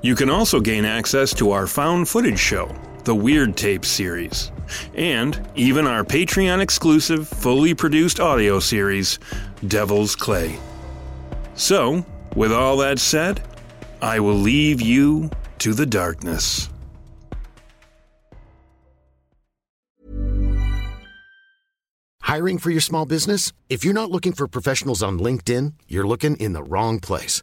You can also gain access to our found footage show, the Weird Tape series, and even our Patreon exclusive, fully produced audio series, Devil's Clay. So, with all that said, I will leave you to the darkness. Hiring for your small business? If you're not looking for professionals on LinkedIn, you're looking in the wrong place.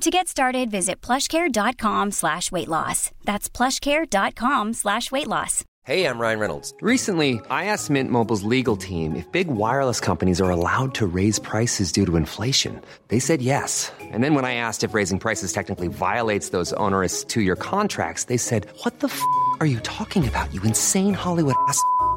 To get started, visit plushcare.com slash weight loss. That's plushcare.com slash weight loss. Hey, I'm Ryan Reynolds. Recently, I asked Mint Mobile's legal team if big wireless companies are allowed to raise prices due to inflation. They said yes. And then when I asked if raising prices technically violates those onerous two year contracts, they said, What the f are you talking about, you insane Hollywood ass?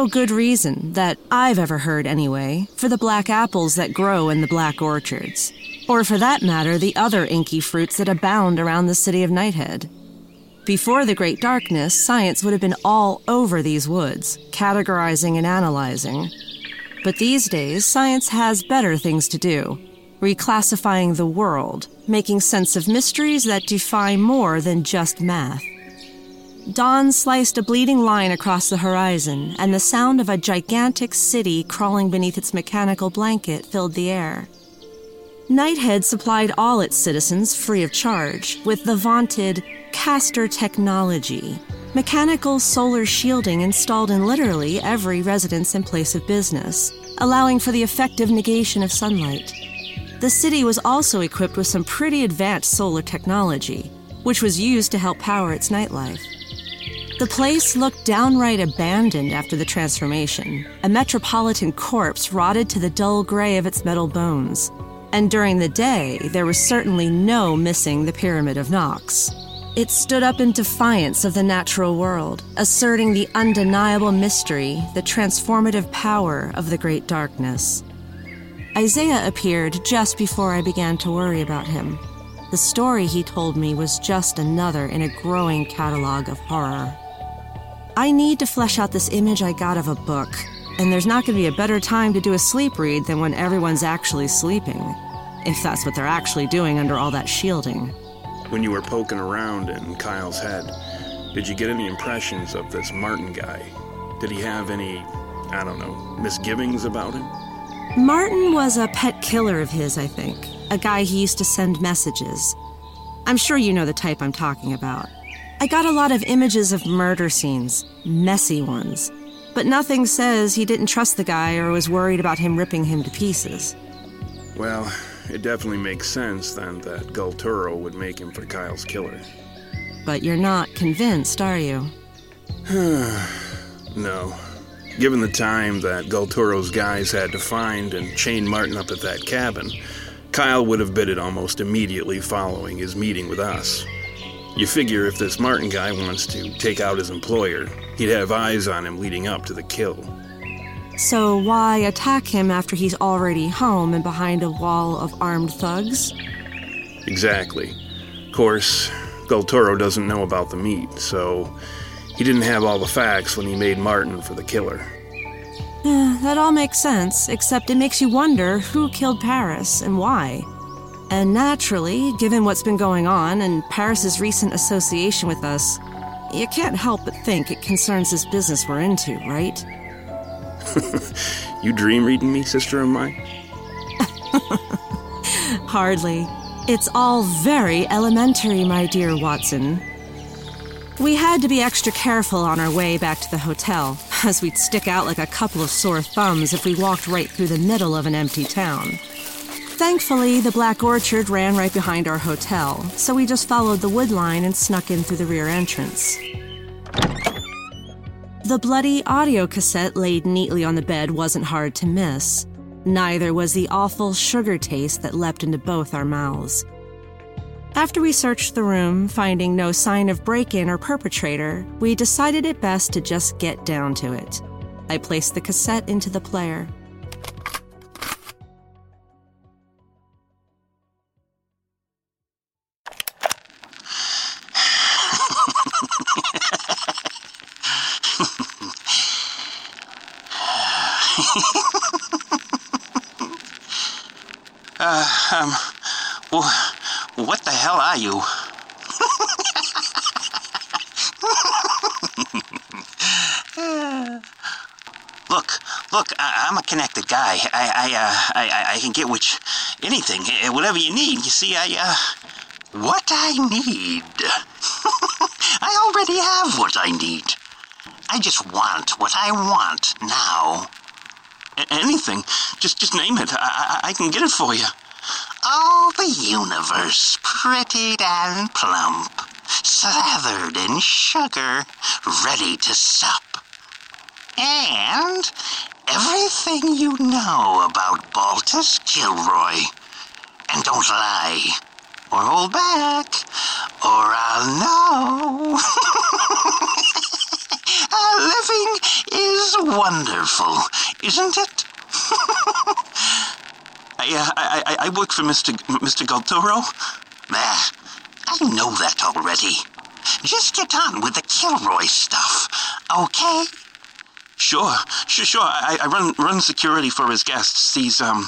No good reason, that I've ever heard anyway, for the black apples that grow in the black orchards. Or for that matter, the other inky fruits that abound around the city of Nighthead. Before the Great Darkness, science would have been all over these woods, categorizing and analyzing. But these days, science has better things to do reclassifying the world, making sense of mysteries that defy more than just math. Dawn sliced a bleeding line across the horizon, and the sound of a gigantic city crawling beneath its mechanical blanket filled the air. Nighthead supplied all its citizens free of charge with the vaunted Castor technology, mechanical solar shielding installed in literally every residence and place of business, allowing for the effective negation of sunlight. The city was also equipped with some pretty advanced solar technology, which was used to help power its nightlife. The place looked downright abandoned after the transformation, a metropolitan corpse rotted to the dull gray of its metal bones. And during the day, there was certainly no missing the Pyramid of Nox. It stood up in defiance of the natural world, asserting the undeniable mystery, the transformative power of the Great Darkness. Isaiah appeared just before I began to worry about him. The story he told me was just another in a growing catalog of horror. I need to flesh out this image I got of a book, and there's not going to be a better time to do a sleep read than when everyone's actually sleeping, if that's what they're actually doing under all that shielding. When you were poking around in Kyle's head, did you get any impressions of this Martin guy? Did he have any, I don't know, misgivings about him? Martin was a pet killer of his, I think. A guy he used to send messages. I'm sure you know the type I'm talking about. I got a lot of images of murder scenes, messy ones. But nothing says he didn't trust the guy or was worried about him ripping him to pieces. Well, it definitely makes sense then that Gulturo would make him for Kyle's killer. But you're not convinced, are you? no. Given the time that Gulturo's guys had to find and chain Martin up at that cabin, Kyle would have bid it almost immediately following his meeting with us. You figure if this Martin guy wants to take out his employer, he'd have eyes on him leading up to the kill. So why attack him after he's already home and behind a wall of armed thugs? Exactly. Of course, Gulturo doesn't know about the meet, so he didn't have all the facts when he made Martin for the killer. That all makes sense, except it makes you wonder who killed Paris and why. And naturally, given what's been going on and Paris's recent association with us, you can't help but think it concerns this business we're into, right? you dream reading me, sister of mine? Hardly. It's all very elementary, my dear Watson. We had to be extra careful on our way back to the hotel, as we'd stick out like a couple of sore thumbs if we walked right through the middle of an empty town. Thankfully, the Black Orchard ran right behind our hotel, so we just followed the wood line and snuck in through the rear entrance. The bloody audio cassette laid neatly on the bed wasn't hard to miss. Neither was the awful sugar taste that leapt into both our mouths. After we searched the room, finding no sign of break in or perpetrator, we decided it best to just get down to it. I placed the cassette into the player. What the hell are you? look, look, I, am a connected guy. I, I, uh, I, I can get which anything, eh, whatever you need. You see, I, uh, what I need. I already have what I need. I just want what I want now. A- anything. Just, just name it. I, I, I can get it for you. All the universe pretty and plump, slathered in sugar, ready to sup. And everything you know about Baltus Kilroy. And don't lie, or hold back, or I'll know. living is wonderful, isn't it? I, uh, I, I, I work for Mr. Mr. Galturo. Ah, I know that already. Just get on with the Kilroy stuff, okay? Sure, sure, sure. I, I run run security for his guests. These um,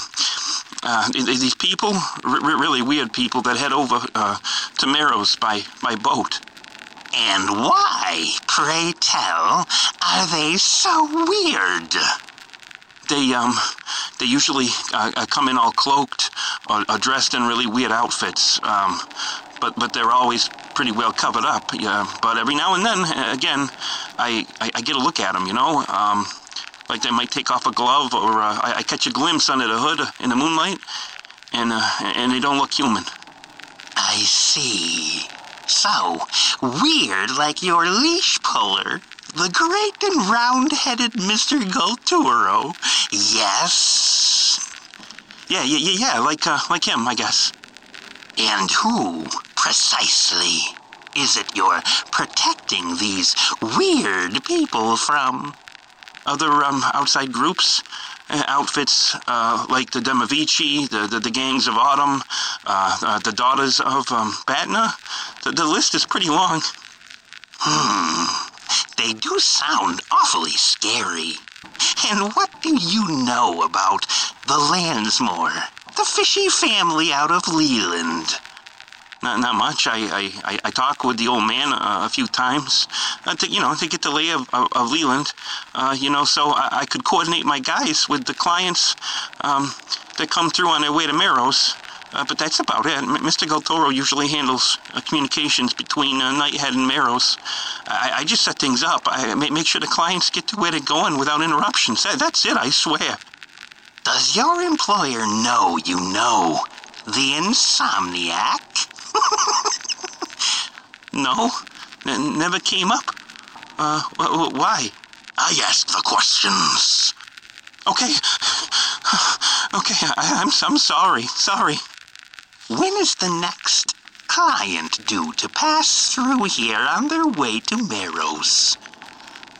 uh, these people, r- really weird people that head over uh, to Meros by by boat. And why, pray tell, are they so weird? They um, they usually uh, uh come in all cloaked or, or, dressed in really weird outfits. Um, but but they're always pretty well covered up. Yeah. But every now and then, again, I, I, I get a look at them. You know, um, like they might take off a glove, or uh, I, I, catch a glimpse under the hood in the moonlight, and uh, and they don't look human. I see. So weird, like your leash puller, the great and round-headed Mister Galturo. Yes. Yeah, yeah, yeah, yeah. Like uh, like him, I guess. And who, precisely, is it you're protecting these weird people from? Other um, outside groups, uh, outfits uh, like the Demovici, the, the, the gangs of Autumn, uh, uh the daughters of um, Batna. The, the list is pretty long. Hmm. They do sound awfully scary. And what do you know about the Lansmore? The fishy family out of Leland. Not, not much. I, I, I talked with the old man uh, a few times, uh, to, you know, to get the lay of, of, of Leland, uh, you know, so I, I, could coordinate my guys with the clients um, that come through on their way to Meros. Uh, but that's about it. M- Mr. Galtoro usually handles uh, communications between uh, Nighthead and Meros. I, I just set things up. I make sure the clients get to where they're going without interruptions. That, that's it, I swear. Does your employer know you know the insomniac? no, never came up. Uh, wh- why? I ask the questions. Okay. Okay, I, I'm, I'm sorry. Sorry. When is the next client due to pass through here on their way to Meros?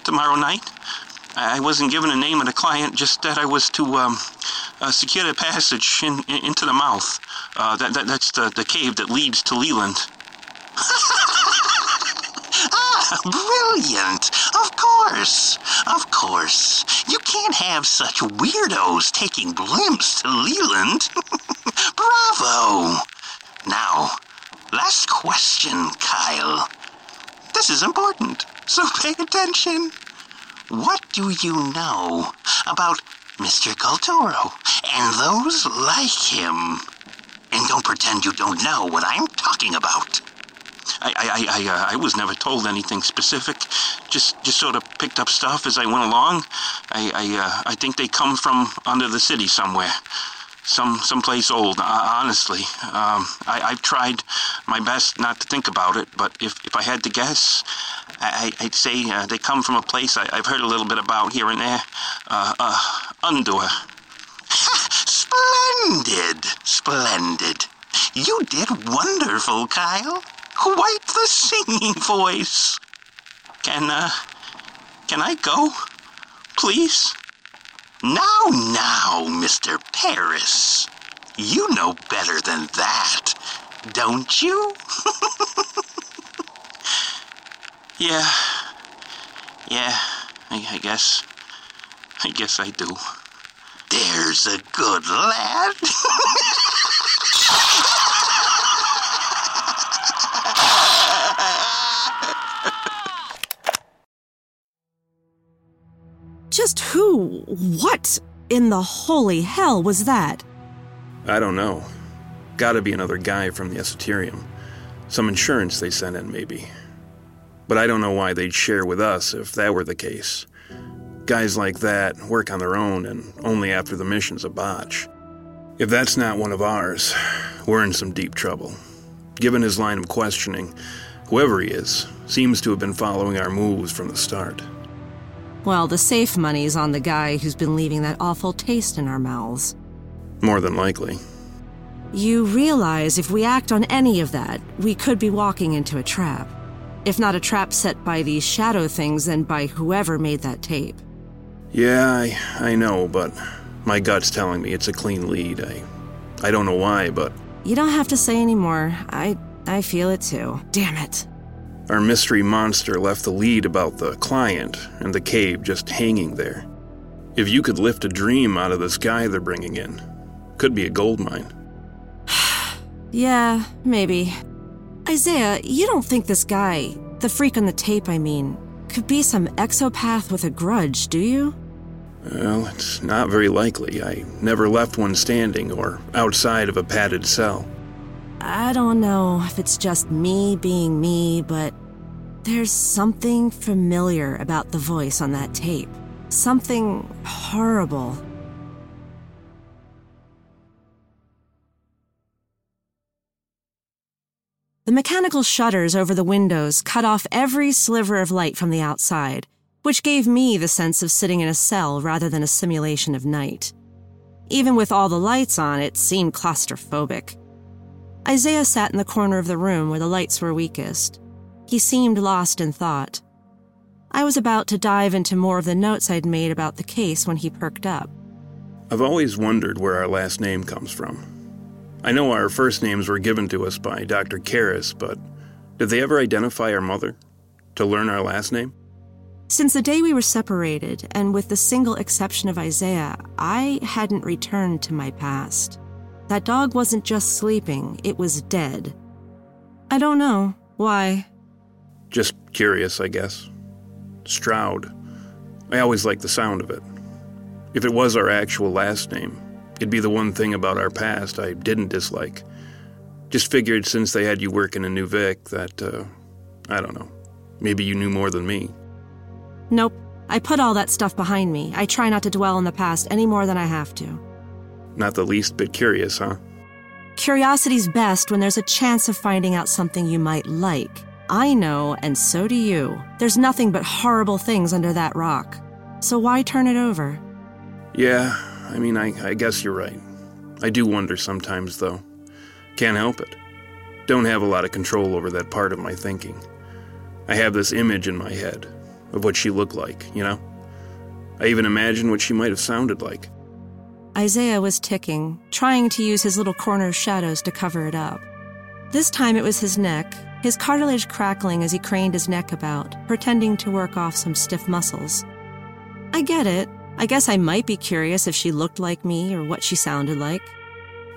Tomorrow night? I wasn't given a name of the client, just that I was to um, uh, secure a passage in, in, into the mouth. Uh, that, that, that's the, the cave that leads to Leland. ah, brilliant! Of course, of course. You can't have such weirdos taking blimps to Leland. Bravo! Now, last question, Kyle. This is important, so pay attention. What do you know about Mr. Galtoro and those like him? And don't pretend you don't know what I'm talking about. I I I, uh, I was never told anything specific. Just just sort of picked up stuff as I went along. I I uh, I think they come from under the city somewhere some someplace old. Honestly, um, I, have tried my best not to think about it, but if, if I had to guess, I, would say uh, they come from a place I, have heard a little bit about here and there. Uh, uh, Undor. Splendid, splendid. You did wonderful, Kyle. Quite the singing voice. Can uh, can I go, please? Now, now, Mr. Paris. You know better than that, don't you? yeah. Yeah, I, I guess. I guess I do. There's a good lad. Just who, what in the holy hell was that? I don't know. Gotta be another guy from the Esoterium. Some insurance they sent in, maybe. But I don't know why they'd share with us if that were the case. Guys like that work on their own and only after the mission's a botch. If that's not one of ours, we're in some deep trouble. Given his line of questioning, whoever he is seems to have been following our moves from the start. Well, the safe money's on the guy who's been leaving that awful taste in our mouths. More than likely. You realize if we act on any of that, we could be walking into a trap. If not a trap set by these shadow things, then by whoever made that tape. Yeah, I, I know, but my gut's telling me it's a clean lead. I, I don't know why, but. You don't have to say anymore. I, I feel it too. Damn it. Our mystery monster left the lead about the client and the cave just hanging there. If you could lift a dream out of the sky they're bringing in, could be a gold mine. yeah, maybe. Isaiah, you don't think this guy, the freak on the tape, I mean, could be some exopath with a grudge, do you? Well, it's not very likely. I never left one standing or outside of a padded cell. I don't know if it's just me being me, but there's something familiar about the voice on that tape. Something horrible. The mechanical shutters over the windows cut off every sliver of light from the outside, which gave me the sense of sitting in a cell rather than a simulation of night. Even with all the lights on, it seemed claustrophobic. Isaiah sat in the corner of the room where the lights were weakest. He seemed lost in thought. I was about to dive into more of the notes I'd made about the case when he perked up. I've always wondered where our last name comes from. I know our first names were given to us by Dr. Karras, but did they ever identify our mother? To learn our last name? Since the day we were separated, and with the single exception of Isaiah, I hadn't returned to my past. That dog wasn't just sleeping, it was dead. I don't know. Why? Just curious, I guess. Stroud. I always liked the sound of it. If it was our actual last name, It'd be the one thing about our past I didn't dislike. Just figured since they had you working in New Vic that, uh, I don't know, maybe you knew more than me. Nope. I put all that stuff behind me. I try not to dwell on the past any more than I have to. Not the least bit curious, huh? Curiosity's best when there's a chance of finding out something you might like. I know, and so do you. There's nothing but horrible things under that rock. So why turn it over? Yeah, I mean, I, I guess you're right. I do wonder sometimes, though. Can't help it. Don't have a lot of control over that part of my thinking. I have this image in my head of what she looked like, you know? I even imagine what she might have sounded like. Isaiah was ticking, trying to use his little corner of shadows to cover it up. This time it was his neck, his cartilage crackling as he craned his neck about, pretending to work off some stiff muscles. I get it. I guess I might be curious if she looked like me or what she sounded like.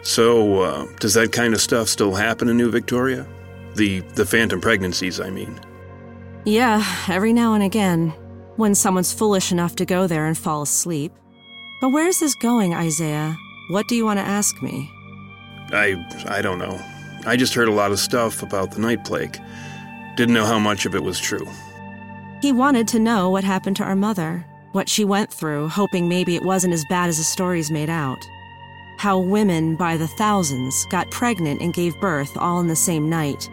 So, uh, does that kind of stuff still happen in New Victoria? The the phantom pregnancies, I mean. Yeah, every now and again, when someone's foolish enough to go there and fall asleep. But where's this going, Isaiah? What do you want to ask me? I I don't know. I just heard a lot of stuff about the night plague. Didn't know how much of it was true. He wanted to know what happened to our mother what she went through, hoping maybe it wasn't as bad as the stories made out. How women by the thousands got pregnant and gave birth all in the same night.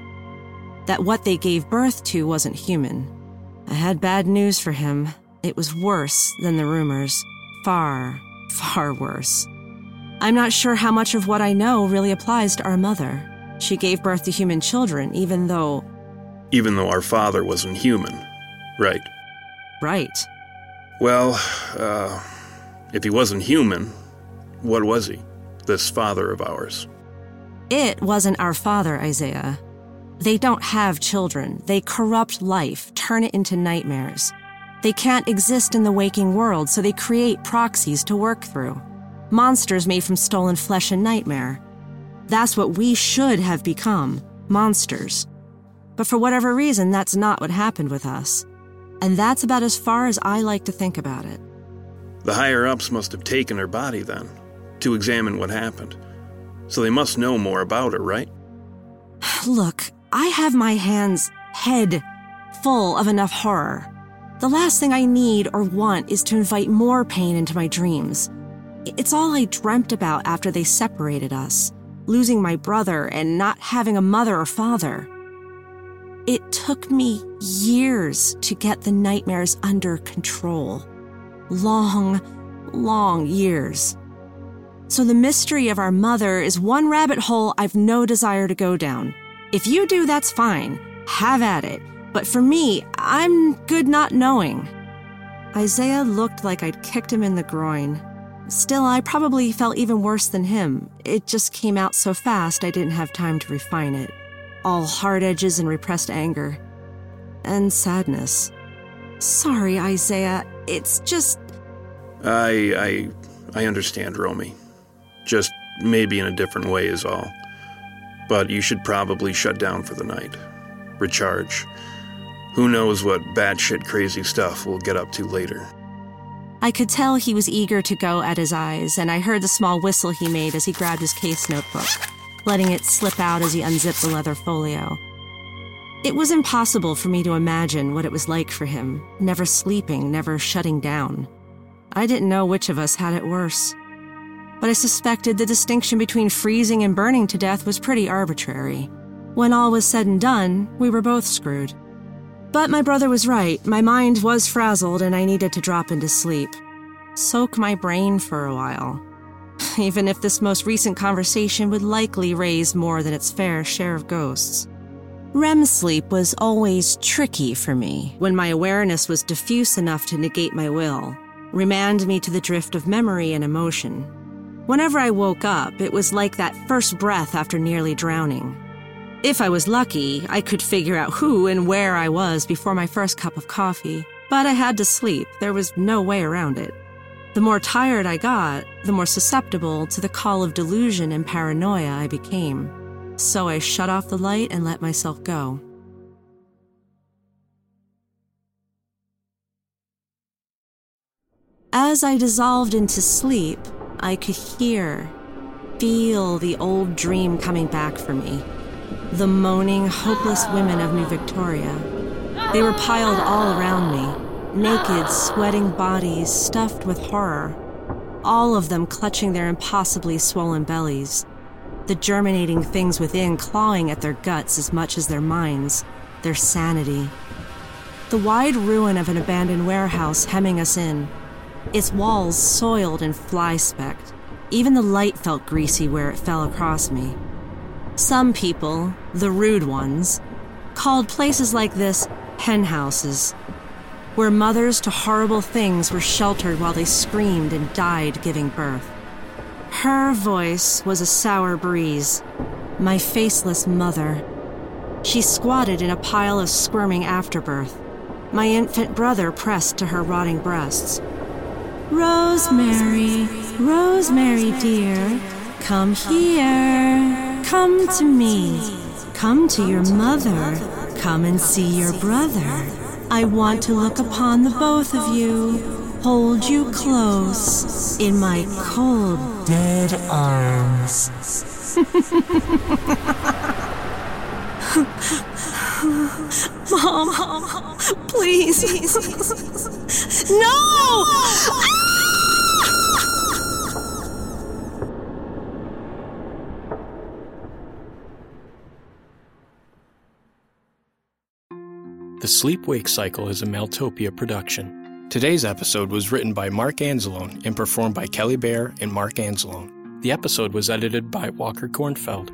That what they gave birth to wasn't human. I had bad news for him. It was worse than the rumors. Far, far worse. I'm not sure how much of what I know really applies to our mother. She gave birth to human children, even though. Even though our father wasn't human. Right. Right. Well, uh, if he wasn't human, what was he? This father of ours. It wasn't our father, Isaiah. They don't have children. They corrupt life, turn it into nightmares. They can't exist in the waking world, so they create proxies to work through. Monsters made from stolen flesh and nightmare. That's what we should have become monsters. But for whatever reason, that's not what happened with us. And that's about as far as I like to think about it. The higher ups must have taken her body then, to examine what happened. So they must know more about her, right? Look, I have my hands, head, full of enough horror. The last thing I need or want is to invite more pain into my dreams. It's all I dreamt about after they separated us losing my brother and not having a mother or father. It took me years to get the nightmares under control. Long, long years. So the mystery of our mother is one rabbit hole I've no desire to go down. If you do, that's fine. Have at it. But for me, I'm good not knowing. Isaiah looked like I'd kicked him in the groin. Still, I probably felt even worse than him. It just came out so fast I didn't have time to refine it. All hard edges and repressed anger. And sadness. Sorry, Isaiah. It's just. I. I. I understand, Romy. Just maybe in a different way, is all. But you should probably shut down for the night. Recharge. Who knows what batshit crazy stuff we'll get up to later. I could tell he was eager to go at his eyes, and I heard the small whistle he made as he grabbed his case notebook, letting it slip out as he unzipped the leather folio. It was impossible for me to imagine what it was like for him, never sleeping, never shutting down. I didn't know which of us had it worse. But I suspected the distinction between freezing and burning to death was pretty arbitrary. When all was said and done, we were both screwed. But my brother was right. My mind was frazzled and I needed to drop into sleep. Soak my brain for a while. Even if this most recent conversation would likely raise more than its fair share of ghosts. REM sleep was always tricky for me when my awareness was diffuse enough to negate my will, remand me to the drift of memory and emotion. Whenever I woke up, it was like that first breath after nearly drowning. If I was lucky, I could figure out who and where I was before my first cup of coffee. But I had to sleep, there was no way around it. The more tired I got, the more susceptible to the call of delusion and paranoia I became. So I shut off the light and let myself go. As I dissolved into sleep, I could hear, feel the old dream coming back for me the moaning, hopeless women of New Victoria. They were piled all around me, naked, sweating bodies stuffed with horror, all of them clutching their impossibly swollen bellies, the germinating things within clawing at their guts as much as their minds, their sanity. The wide ruin of an abandoned warehouse hemming us in, its walls soiled and fly specked. Even the light felt greasy where it fell across me. Some people, the rude ones, called places like this hen houses, where mothers to horrible things were sheltered while they screamed and died giving birth. Her voice was a sour breeze, my faceless mother. She squatted in a pile of squirming afterbirth, my infant brother pressed to her rotting breasts. Rosemary, Rosemary dear, come here. Come to me. Come to your mother. Come and see your brother. I want to look upon the both of you, hold you close in my cold, dead arms. Mom, please. No! Sleep Wake Cycle is a Maeltopia production. Today's episode was written by Mark Anzalone and performed by Kelly Bair and Mark Anzalone. The episode was edited by Walker Kornfeld.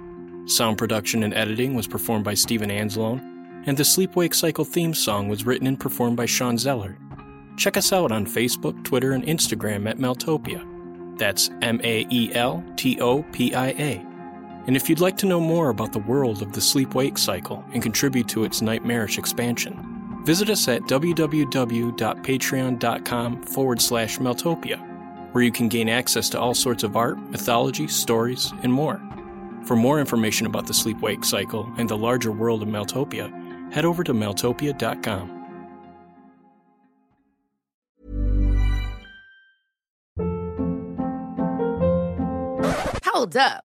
Sound production and editing was performed by Steven Anzalone, and the Sleep Wake Cycle theme song was written and performed by Shawn Zeller. Check us out on Facebook, Twitter, and Instagram at Maeltopia. That's M A E L T O P I A. And if you'd like to know more about the world of the sleep wake cycle and contribute to its nightmarish expansion, visit us at www.patreon.com forward slash Maeltopia, where you can gain access to all sorts of art, mythology, stories, and more. For more information about the sleep wake cycle and the larger world of Maeltopia, head over to maeltopia.com. Hold up.